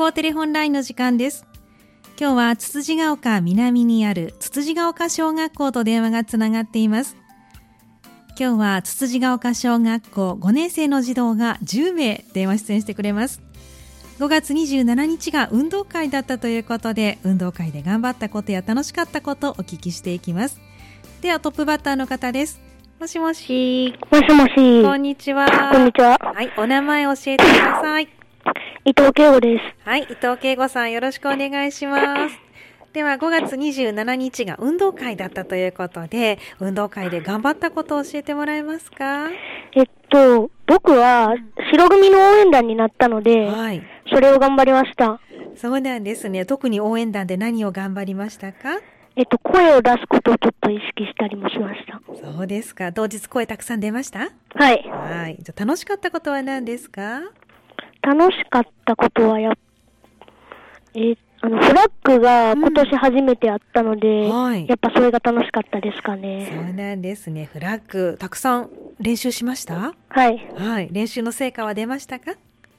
校テレホンラインの時間です。今日はつつじが丘南にあるつつじが丘小学校と電話がつながっています。今日はつつじが丘小学校5年生の児童が10名電話出演してくれます。5月27日が運動会だったということで運動会で頑張ったことや楽しかったことをお聞きしていきます。ではトップバッターの方です。もしもし。もしもし。こんにちは。こんにちは。はいお名前教えてください伊藤慶吾です。はい、伊藤慶吾さんよろしくお願いします。では5月27日が運動会だったということで、運動会で頑張ったことを教えてもらえますか？えっと、僕は白組の応援団になったので、はい。それを頑張りました。そうなんですね。特に応援団で何を頑張りましたか？えっと、声を出すことをちょっと意識したりもしました。そうですか。当日声たくさん出ました？はい。はい。じゃあ楽しかったことは何ですか？楽しかったことはやっ、え、あの、フラッグが今年初めてやったので、はいやっぱそれが楽しかったですかそね。うなんですね。フラッグ、たくさん練習しました？はい。はい。練習の成果は出ましたか？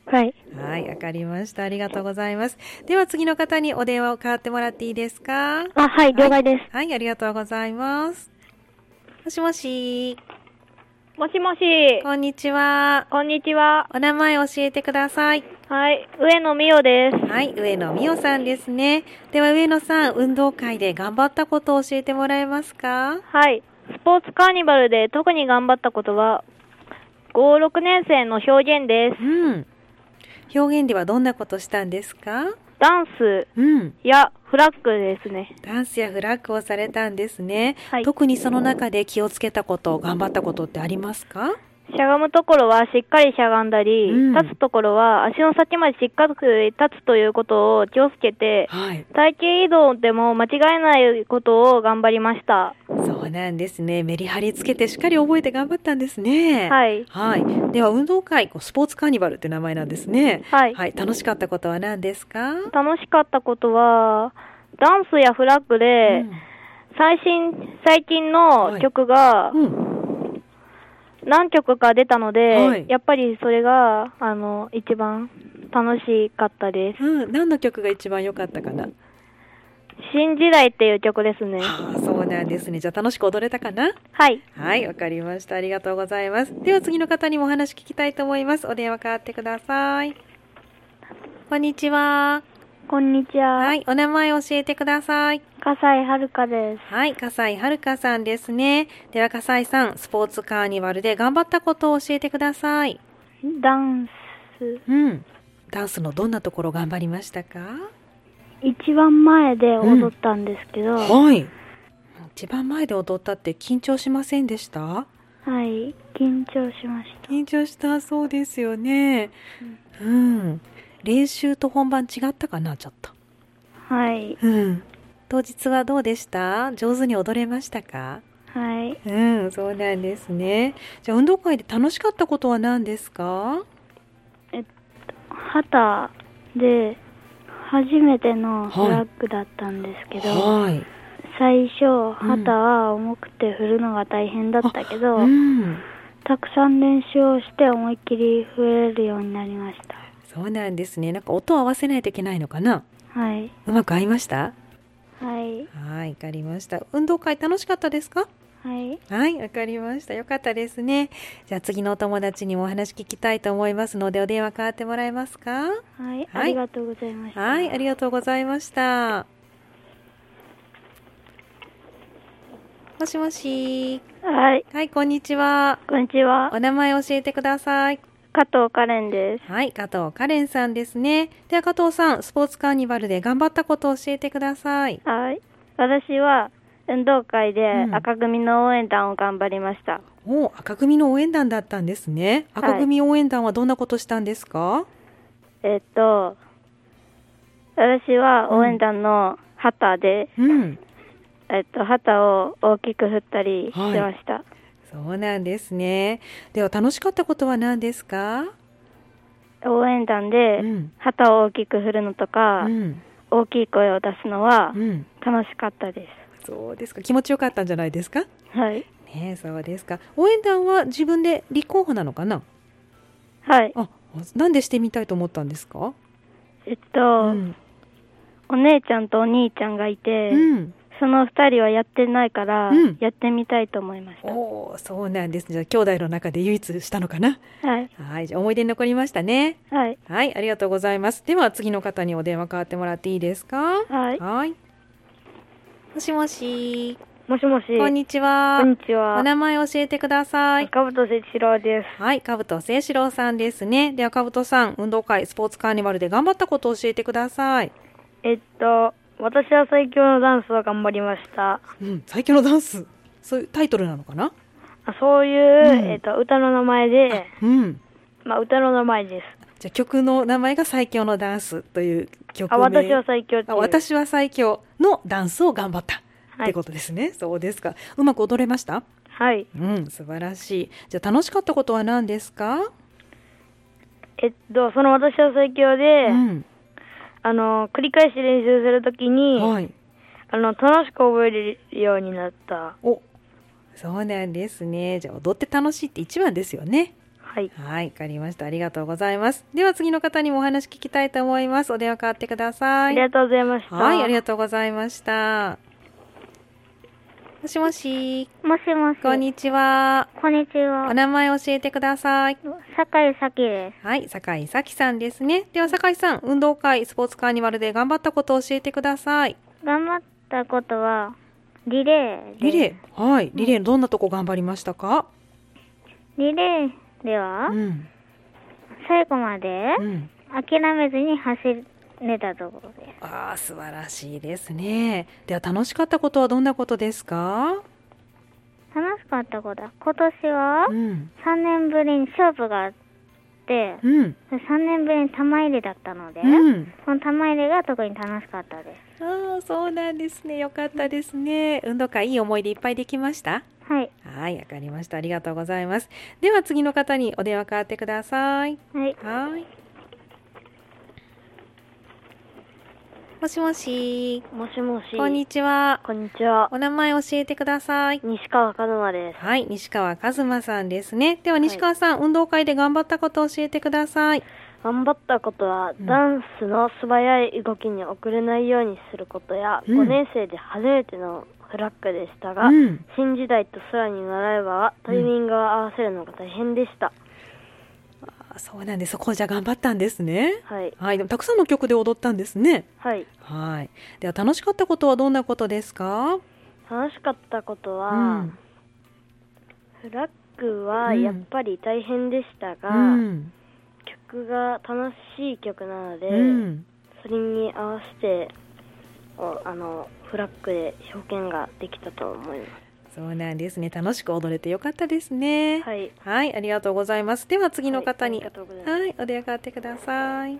はい。はい、わかりました。ありがとうございます。では次の方にお電話を代わってもらっていいですか？あ、はい、了解です。はい、ありがとうございます。もしもし、もしもし、こんにちは。こんにちは。お名前教えてください。はい、上野美代です。はい、上野美代さんですね。では上野さん、運動会で頑張ったことを教えてもらえますか？はい、スポーツカーニバルで特に頑張ったことは、5、6年生の表現です。うん。表現ではどんなことしたんですか？ダンスうん。やフラッグですね。ダンスやフラッグをされたんですね。はい特にその中で気をつけたこと、頑張ったことってありますか？しゃがむところはしっかりしゃがんだり、うん立つところは足の先までしっかり立つということを気をつけて、はい。体型移動でも間違えないことを頑張りました。そうなんですね。メリハリつけてしっかり覚えて頑張ったんですね。はい。はい。では、運動会、スポーツカーニバルって名前なんですね。はいはい。楽しかったことは何ですか？楽しかったことは、ダンスやフラッグで、最新、最近の曲がうん。うん何曲か出たので、はいやっぱりそれが、あの、一番楽しかったです。うん。何の曲が一番良かったかな？新時代っていう曲ですね。はあ、そうなんですね。じゃあ楽しく踊れたかな？はい。はい。わかりました。ありがとうございます。では次の方にもお話聞きたいと思います。お電話変わってください。こんにちは。こんにちは。はい。お名前教えてください。笠井遥です。はい、笠井遥さんですね。では、笠井さん、スポーツカーニバルで頑張ったことを教えてください。ダンス。うん。ダンスのどんなところ頑張りましたか？一番前で踊ったんですけど、はい。一番前で踊ったって緊張しませんでした？はい。緊張しました。緊張したそうですよね。うん。練習と本番違ったかな、ちょっと。はい。うん。当日はどうでした？上手に踊れましたか？はい。うん、そうなんですね。じゃあ、運動会で楽しかったことは何ですか？旗で初めてのフラッグだったんですけど、はい。最初旗は重くて振るのが大変だったけど、うん。たくさん練習をして思いっきり振れるようになりましたそうなんですね。なんか音を合わせないといけないのかな？はいうまく合いました？はいはい、わかりました。運動会楽しかったですか？はいはい、わかりました。よかったですね。じゃあ次のお友達にもお話聞きたいと思いますので、お電話変わってもらえますか？はいありがとうございましたはい、ありがとうございました。もしもし。はいはい、こんにちは。こんにちはお名前教えてください。加藤カレンです。はい、加藤カレンさんですね。では加藤さん、スポーツカーニバルで頑張ったことを教えてください。はい。私は運動会でうん。赤組の応援団を頑張りました、お赤組の応援団だったんですね。赤組応援団はどんなことしたんですか、えっと私は応援団の旗で、うん、えっと、旗を大きく振ったりしました、そうなんですね。では楽しかったことは何ですか？応援団でうん旗を大きく振るのとか、うん、大きい声を出すのはうん、楽しかったでそうですか。気持ちよかったんじゃないですか？す。はい。ねえそうですか。応援団は自分で立候補なのかな？はい。あ、なんでしてみたいと思ったんですか？えっと、うん。お姉ちゃんとお兄ちゃんがいて、うん。その二人はやってないから、うんやってみたいと思いました。おお、そうなんです。じゃあ兄弟の中で唯一したのかな？はい。はい、じゃあ思い出に残りましたね。はい。はい、ありがとうございます。では次の方にお電話代わってもらっていいですか？はい。はい。もしもし。もしもし。こんにちは。こんにちはお名前教えてください。かぶとせちろうです。はい、かぶとせいしろうさんですね。では、かぶとさん、運動会、スポーツカーニバルで頑張ったことを教えてください。えっと、私は最強のダンスを頑張りました。うん、最強のダンス？そういうタイトルなのかな？あそういう、うんえっと、歌の名前で、うん。まあ、歌の名前です。じゃあ曲の名前が最強のダンスという曲名あ、私は最強っていう。あ私は最強のダンスを頑張った。はいってことですね。そうですか。うまく踊れました？はい。うん、素晴らしい。じゃあ楽しかったことは何ですか？えっと、その私は最強で、うん。あの、繰り返し練習するときに、はい。あの、楽しく覚えれるようになった。お、そうなんですね。じゃあ踊って楽しいって一番ですよね。はい。はい、わかりました。ありがとうございます。では次の方にもお話聞きたいと思います。お電話変わってください。ありがとうございました。はい、ありがとうございました。もしもし、もしもし。こんにちは。こんにちおは。名前教えてください。酒井咲ではい、酒井咲さんですね。では酒井さん、運動会、スポーツカーニバルで頑張ったことを教えてください。す。頑張ったことは、リレー。リレー？はい、リレーどんなとこ頑張りましたか？リレーでは、うん。最後までうん。諦めずに走れたところです。ああ、素晴らしいですね。では楽しかったことはどんなことですか？楽しかったことは、今年はうん。3年ぶりに勝負があって、うん。3年ぶりに玉入れだったので、うん。その玉入れが特に楽しかったです。ああ、そうなんですね。よかったですね。運動会いい思い出いっぱいできました？はい。はい、わかりました。ありがとうございます。では次の方にお電話変わってください。はい。はい。もしもし。もしもし。こんにちは。こんにちは。お名前教えてください。西川和馬です。はい、西川和馬さんですね。では西川さん、運動会で頑張ったことを教えてください。頑張ったことは、うんダンスの素早い動きに遅れないようにすることや、うん5年生で初めてのフラッグでしたが、うん新時代と空に習えばタイミングを合わせるのが大変でした。あそうなんです。そこじゃ頑張ったんです。ね。はい。はい、でもたくさんの曲で踊ったんです。ね。はい。はい。では楽しかったことはどんなことです。か楽しかったことは、うんフラッグはやっぱり大変でしたが、うん。曲が楽しい曲なので、うん。それに合わせて、おあの、フラッグで表現ができたと思います。そうなんですね。楽しく踊れてよかったですね。す。はい。はい、ありがとうございます。では次の方に、はいありがとうございますはい、お電話かかってください。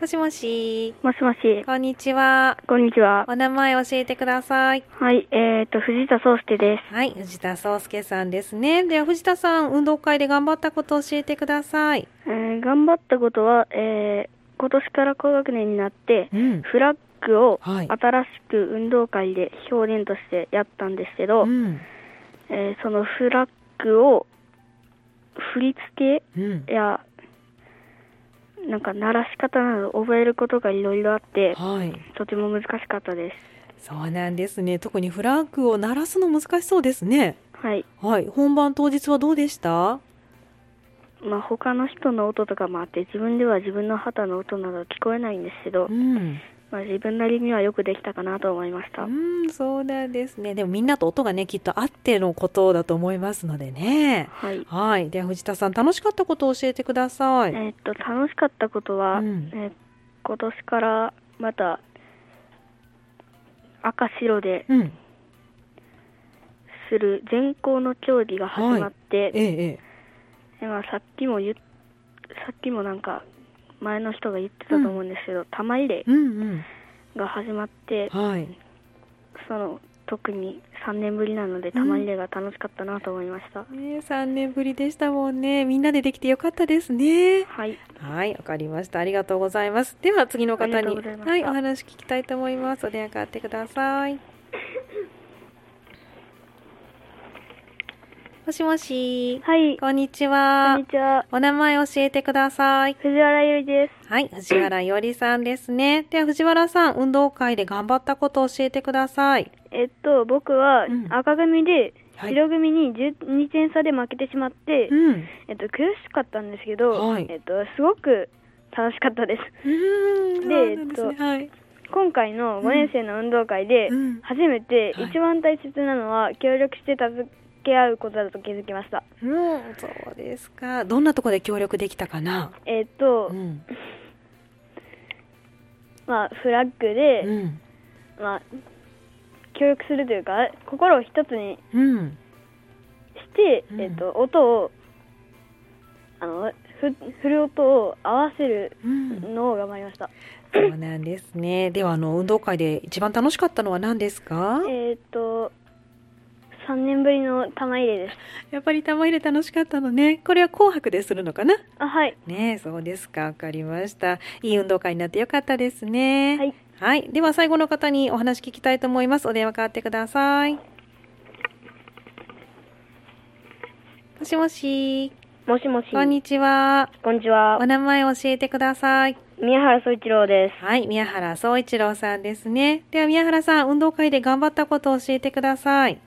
もしもし、もしもし、こんにちは。こんにちは。お名前教えてください。はい、えっ、と、藤田壮介です。はい、藤田壮介さんですね。では藤田さん、運動会で頑張ったことを教えてください。えー頑張ったことは、えー今年から高学年になって、うん。フラッグをはい新しく運動会で表現としてやったんですけど、うん。えーそのフラッグを振り付うん。けや、なんか鳴らし方など覚えることがいろいろあって、はい。とても難しかったでそうなんですね。特にフラッグを鳴らすの難しそうですね。す。はい。はい。本番当日はどうでした？まあ、他の人の音とかもあって、自分では自分の旗の音など聞こえないんですけど、うん。まあ、自分なりにはよくできたかなと思いました。うん、そうなんですね。でもみんなと音がね、きっとあってのことだと思いますのでね。はい。はい。では藤田さん、楽しかったことを教えてください。えーっと、楽しかったことは、うんえー今年からまた赤白でうん。する全校の競技が始まって、ええ、ええ。えまあ、さっきもさっきもなんか前の人が言ってたと思うんですけど、玉入れうんうん。が始まって、はい。その特に3年ぶりなので玉入れが楽しかったなと思いました。ね、3年ぶりでしたもんね。みんなでできてよかったですね。はい。はい、わかりました。ありがとうございます。では次の方に、はい、お話聞きたいと思います。お電話かかってください。ももしもし。はい。こんにちこは。んにちは。お名前教えてください。藤原ゆりです。はい、藤原よりさんですね。では藤原さん、運動会で頑張ったことを教えてください。えっと、僕はうん赤組ではい白組に12点差で負けてしまって、うん。えっと、悔しかったんですけど、はいえっと、すごく楽しかったです。でですねえっとはい。今回の5年生の運動会でうん初めてはい一番大切なのは協力して助け合うことだと気づきました。うん、そうですか。どんなところで協力できたかな？えっと、うん。まあ、フラッグで、うん。まあ、協力するというか、心を一つにうん。して、うんえっと、音を、あの、ふ振る音を合わせるうん。のを頑張りました。そうなんですね。では、あの、運動会で一番楽しかったのは何ですか？えっと、3年ぶりの玉入れです。やっぱり玉入れ楽しかったのね。これは紅白でするのかな？あ、はい。ねえ、そうですか。わかりました。いい運動会になってよかったですね。はい。はい。では最後の方にお話聞きたいと思います。お電話変わってください。もしもし。もしもし。こんにちは。こんにちはお。名前教えてください。宮原総一郎です。はい。宮原総一郎さんですね。では宮原さん、運動会で頑張ったことを教えてください。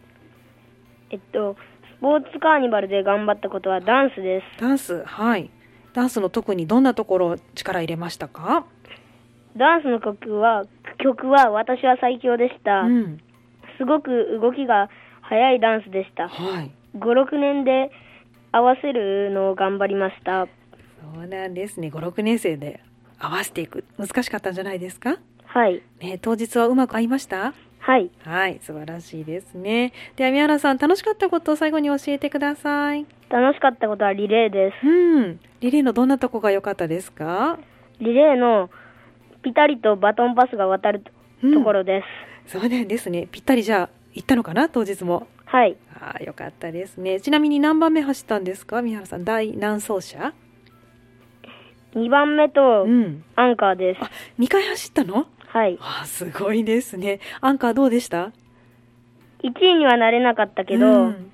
えっと、スポーツカーニバルで頑張ったことはダンスです。ダンス？はい。ダンスの特にどんなところ力入れましたか？ダンスの曲は、曲は私は最強でした。うん。すごく動きが速いダンスでした。はい。5、6年で合わせるのを頑張りました。そうなんですね。5、6年生で合わせていく。難しかったんじゃないですか？はい。ね、当日はうまく合いました？はい。はい、素晴らしいですね。では、宮原さん、楽しかったことを最後に教えてください。楽しかったことはリレーです。うん。リレーのどんなとこが良かったですか？リレーのピタリとバトンパスが渡ると,、うんころです。そうなんですね。ぴったりじゃあ、行ったのかな？当日も。はい。ああ、よかったですね。ちなみに何番目走ったんですか？宮原さん、第何走者？2番目とうん。アンカーです。あ、2回走ったの？はい。ああ、すごいですね。アンカーどうでした？1位にはなれなかったけど、うん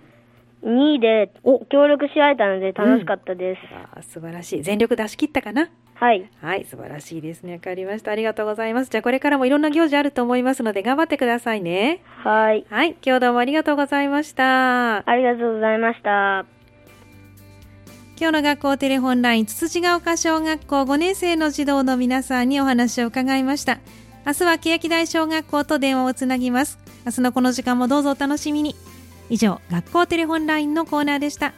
2位でお協力し合えたので楽しかったです。ああ素晴らしい。全力出し切ったかな？はい。はい、素晴らしいですね。わかりました。ありがとうございます。じゃあこれからもいろんな行事あると思いますので頑張ってくださいね。はい。はい、今日どうもありがとうございました。ありがとうございました。今日の学校テレホンライン、つつじが丘小学校5年生の児童の皆さんにお話を伺いました。明日は欅台小学校と電話をつなぎます。明日のこの時間もどうぞお楽しみに。以上、学校テレホンラインのコーナーでした。